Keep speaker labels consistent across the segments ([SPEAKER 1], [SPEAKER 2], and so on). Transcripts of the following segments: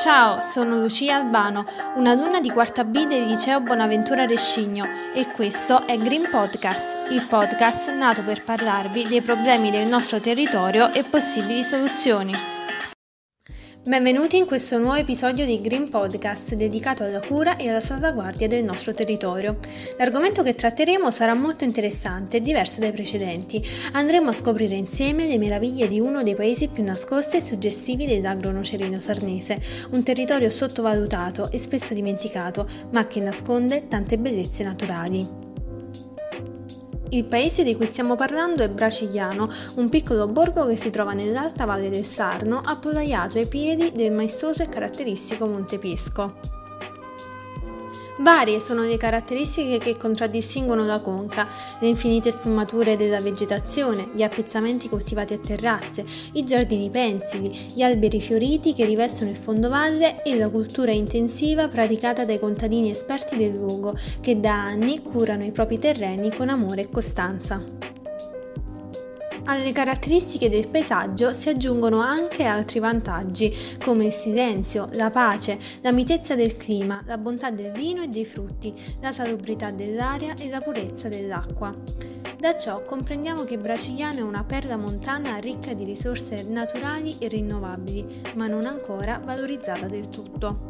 [SPEAKER 1] Ciao, sono Lucia Albano, una donna di quarta B del liceo Bonaventura Rescigno e questo è Green Podcast, il podcast nato per parlarvi dei problemi del nostro territorio e possibili soluzioni. Benvenuti in questo nuovo episodio di Green Podcast dedicato alla cura e alla salvaguardia del nostro territorio. L'argomento che tratteremo sarà molto interessante e diverso dai precedenti. Andremo a scoprire insieme le meraviglie di uno dei paesi più nascosti e suggestivi dell'agro-nocerino sarnese, un territorio sottovalutato e spesso dimenticato, ma che nasconde tante bellezze naturali. Il paese di cui stiamo parlando è Bracigliano, un piccolo borgo che si trova nell'alta valle del Sarno, appollaiato ai piedi del maestoso e caratteristico Monte Piesco. Varie sono le caratteristiche che contraddistinguono la conca, le infinite sfumature della vegetazione, gli appezzamenti coltivati a terrazze, i giardini pensili, gli alberi fioriti che rivestono il fondovalle e la cultura intensiva praticata dai contadini esperti del luogo che da anni curano i propri terreni con amore e costanza. Alle caratteristiche del paesaggio si aggiungono anche altri vantaggi come il silenzio, la pace, la mitezza del clima, la bontà del vino e dei frutti, la salubrità dell'aria e la purezza dell'acqua. Da ciò comprendiamo che Bracigliano è una perla montana ricca di risorse naturali e rinnovabili, ma non ancora valorizzata del tutto.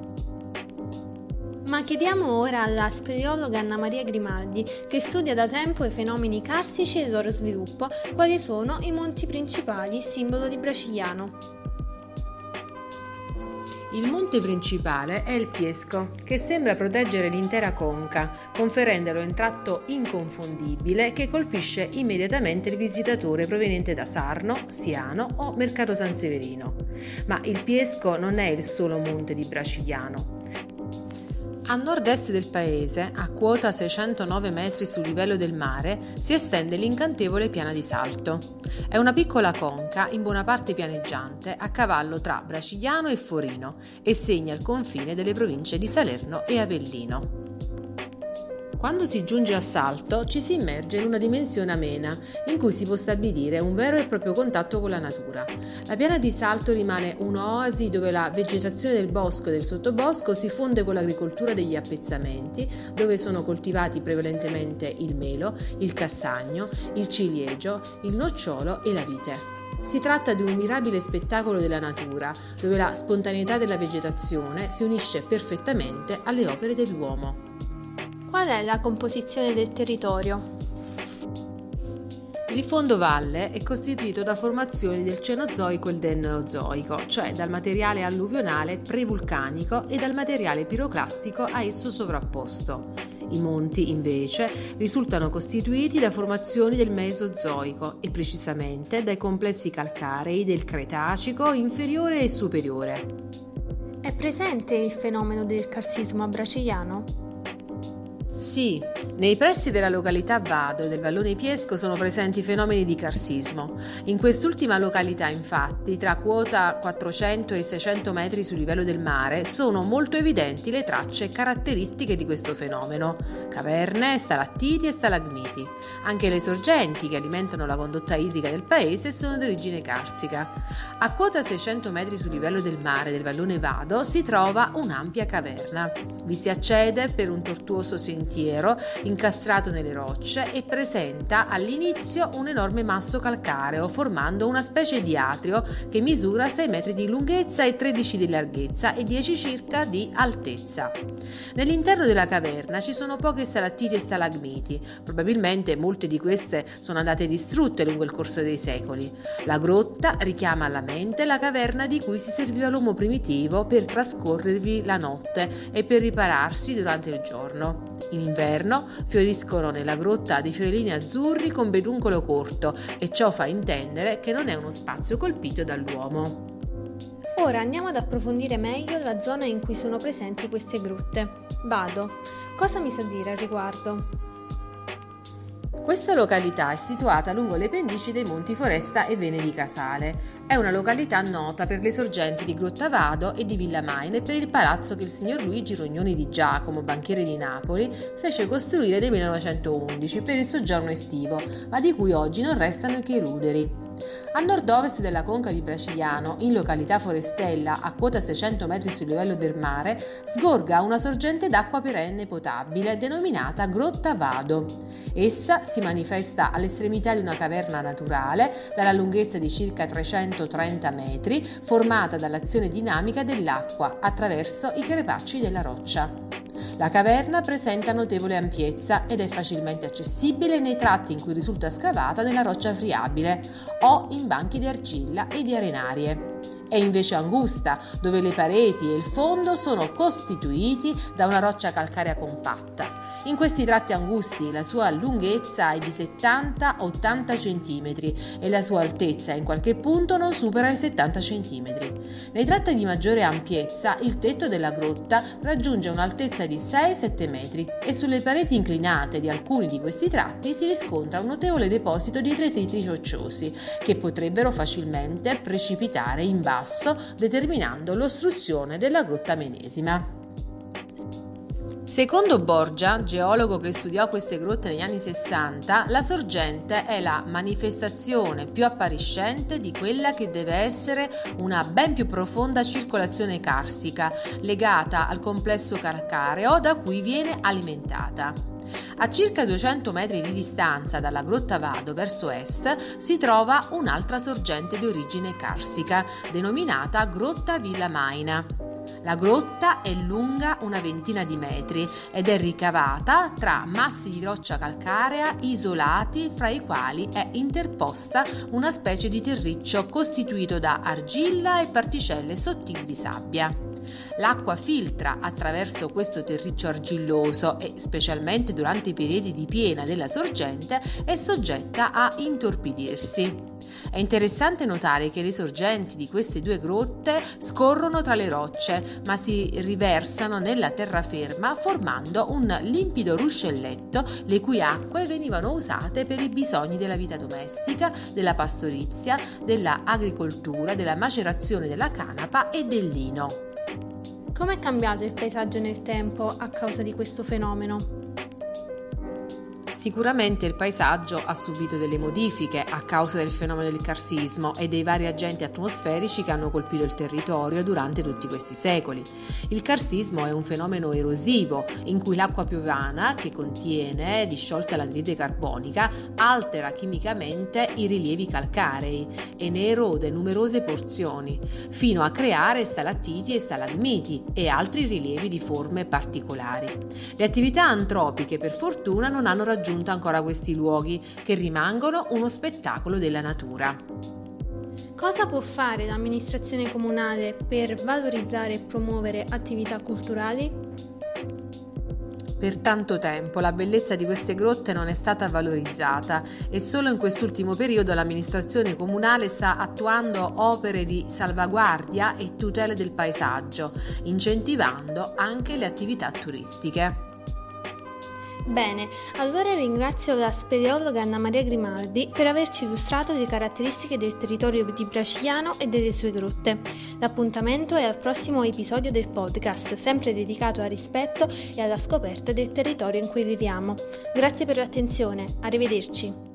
[SPEAKER 1] Ma chiediamo ora alla speleologa Anna Maria Grimaldi, che studia da tempo i fenomeni carsici e il loro sviluppo, quali sono i monti principali, simbolo di Bracigliano.
[SPEAKER 2] Il monte principale è il Piesco, che sembra proteggere l'intera conca, conferendolo un tratto inconfondibile che colpisce immediatamente il visitatore proveniente da Sarno, Siano o Mercato San Severino. Ma il Piesco non è il solo monte di Bracigliano. A nord-est del paese, a quota 609 metri sul livello del mare, si estende l'incantevole Piana di Salto. È una piccola conca, in buona parte pianeggiante, a cavallo tra Bracigliano e Forino e segna il confine delle province di Salerno e Avellino. Quando si giunge a Salto ci si immerge in una dimensione amena, in cui si può stabilire un vero e proprio contatto con la natura. La piana di Salto rimane un'oasi dove la vegetazione del bosco e del sottobosco si fonde con l'agricoltura degli appezzamenti, dove sono coltivati prevalentemente il melo, il castagno, il ciliegio, il nocciolo e la vite. Si tratta di un mirabile spettacolo della natura, dove la spontaneità della vegetazione si unisce perfettamente alle opere dell'uomo.
[SPEAKER 1] Qual è la composizione del territorio?
[SPEAKER 2] Il fondovalle è costituito da formazioni del Cenozoico e del Neozoico, cioè dal materiale alluvionale prevulcanico e dal materiale piroclastico a esso sovrapposto. I monti, invece, risultano costituiti da formazioni del Mesozoico e precisamente dai complessi calcarei del Cretacico inferiore e superiore.
[SPEAKER 1] È presente il fenomeno del carsismo a Bracigliano?
[SPEAKER 2] Sì, nei pressi della località Vado e del vallone Piesco sono presenti fenomeni di carsismo. In quest'ultima località, infatti, tra quota 400 e 600 metri sul livello del mare, sono molto evidenti le tracce caratteristiche di questo fenomeno: caverne, stalattiti e stalagmiti. Anche le sorgenti che alimentano la condotta idrica del paese sono di origine carsica. A quota 600 metri sul livello del mare del vallone Vado si trova un'ampia caverna. Vi si accede per un tortuoso sentiero sentiero incastrato nelle rocce e presenta all'inizio un enorme masso calcareo formando una specie di atrio che misura 6 metri di lunghezza e 13 di larghezza e 10 circa di altezza. Nell'interno della caverna ci sono poche stalattiti e stalagmiti, probabilmente molte di queste sono andate distrutte lungo il corso dei secoli. La grotta richiama alla mente la caverna di cui si serviva l'uomo primitivo per trascorrervi la notte e per ripararsi durante il giorno. In inverno fioriscono nella grotta dei fiorellini azzurri con peduncolo corto e ciò fa intendere che non è uno spazio colpito dall'uomo.
[SPEAKER 1] Ora andiamo ad approfondire meglio la zona in cui sono presenti queste grutte. Vado. Cosa mi sa dire al riguardo?
[SPEAKER 2] Questa località è situata lungo le pendici dei Monti Foresta e Vene di Casale. È una località nota per le sorgenti di Grottavado e di Villa Maine e per il palazzo che il signor Luigi Rognoni di Giacomo, banchiere di Napoli, fece costruire nel 1911 per il soggiorno estivo, ma di cui oggi non restano che i ruderi. A nord-ovest della conca di Bracigliano, in località Forestella, a quota 600 metri sul livello del mare, sgorga una sorgente d'acqua perenne potabile denominata Grotta Vado. Essa si manifesta all'estremità di una caverna naturale dalla lunghezza di circa 330 metri, formata dall'azione dinamica dell'acqua attraverso i crepacci della roccia. La caverna presenta notevole ampiezza ed è facilmente accessibile nei tratti in cui risulta scavata nella roccia friabile o in banchi di argilla e di arenarie. È invece angusta, dove le pareti e il fondo sono costituiti da una roccia calcarea compatta. In questi tratti angusti la sua lunghezza è di 70-80 cm e la sua altezza in qualche punto non supera i 70 cm. Nei tratti di maggiore ampiezza il tetto della grotta raggiunge un'altezza di 6-7 metri e sulle pareti inclinate di alcuni di questi tratti si riscontra un notevole deposito di detriti rocciosi che potrebbero facilmente precipitare in basso determinando l'ostruzione della grotta medesima. Secondo Borgia, geologo che studiò queste grotte negli anni 60, la sorgente è la manifestazione più appariscente di quella che deve essere una ben più profonda circolazione carsica, legata al complesso calcareo da cui viene alimentata. A circa 200 metri di distanza dalla Grotta Vado verso est si trova un'altra sorgente di origine carsica, denominata Grotta Villa Maina. La grotta è lunga una ventina di metri ed è ricavata tra massi di roccia calcarea isolati fra i quali è interposta una specie di terriccio costituito da argilla e particelle sottili di sabbia. L'acqua filtra attraverso questo terriccio argilloso e specialmente durante i periodi di piena della sorgente è soggetta a intorpidirsi. È interessante notare che le sorgenti di queste due grotte scorrono tra le rocce, ma si riversano nella terraferma formando un limpido ruscelletto le cui acque venivano usate per i bisogni della vita domestica, della pastorizia, dell'agricoltura, della macerazione della canapa e del lino.
[SPEAKER 1] Come è cambiato il paesaggio nel tempo a causa di questo fenomeno?
[SPEAKER 2] Sicuramente il paesaggio ha subito delle modifiche a causa del fenomeno del carsismo e dei vari agenti atmosferici che hanno colpito il territorio durante tutti questi secoli. Il carsismo è un fenomeno erosivo in cui l'acqua piovana, che contiene disciolta l'anidride carbonica, altera chimicamente i rilievi calcarei e ne erode numerose porzioni, fino a creare stalattiti e stalagmiti e altri rilievi di forme particolari. Le attività antropiche per fortuna non hanno raggiunto raggiunto ancora questi luoghi, che rimangono uno spettacolo della natura.
[SPEAKER 1] Cosa può fare l'amministrazione comunale per valorizzare e promuovere attività culturali?
[SPEAKER 2] Per tanto tempo la bellezza di queste grotte non è stata valorizzata e solo in quest'ultimo periodo l'amministrazione comunale sta attuando opere di salvaguardia e tutela del paesaggio, incentivando anche le attività turistiche.
[SPEAKER 1] Bene, allora ringrazio la speleologa Anna Maria Grimaldi per averci illustrato le caratteristiche del territorio di Bracigliano e delle sue grotte. L'appuntamento è al prossimo episodio del podcast, sempre dedicato al rispetto e alla scoperta del territorio in cui viviamo. Grazie per l'attenzione, arrivederci.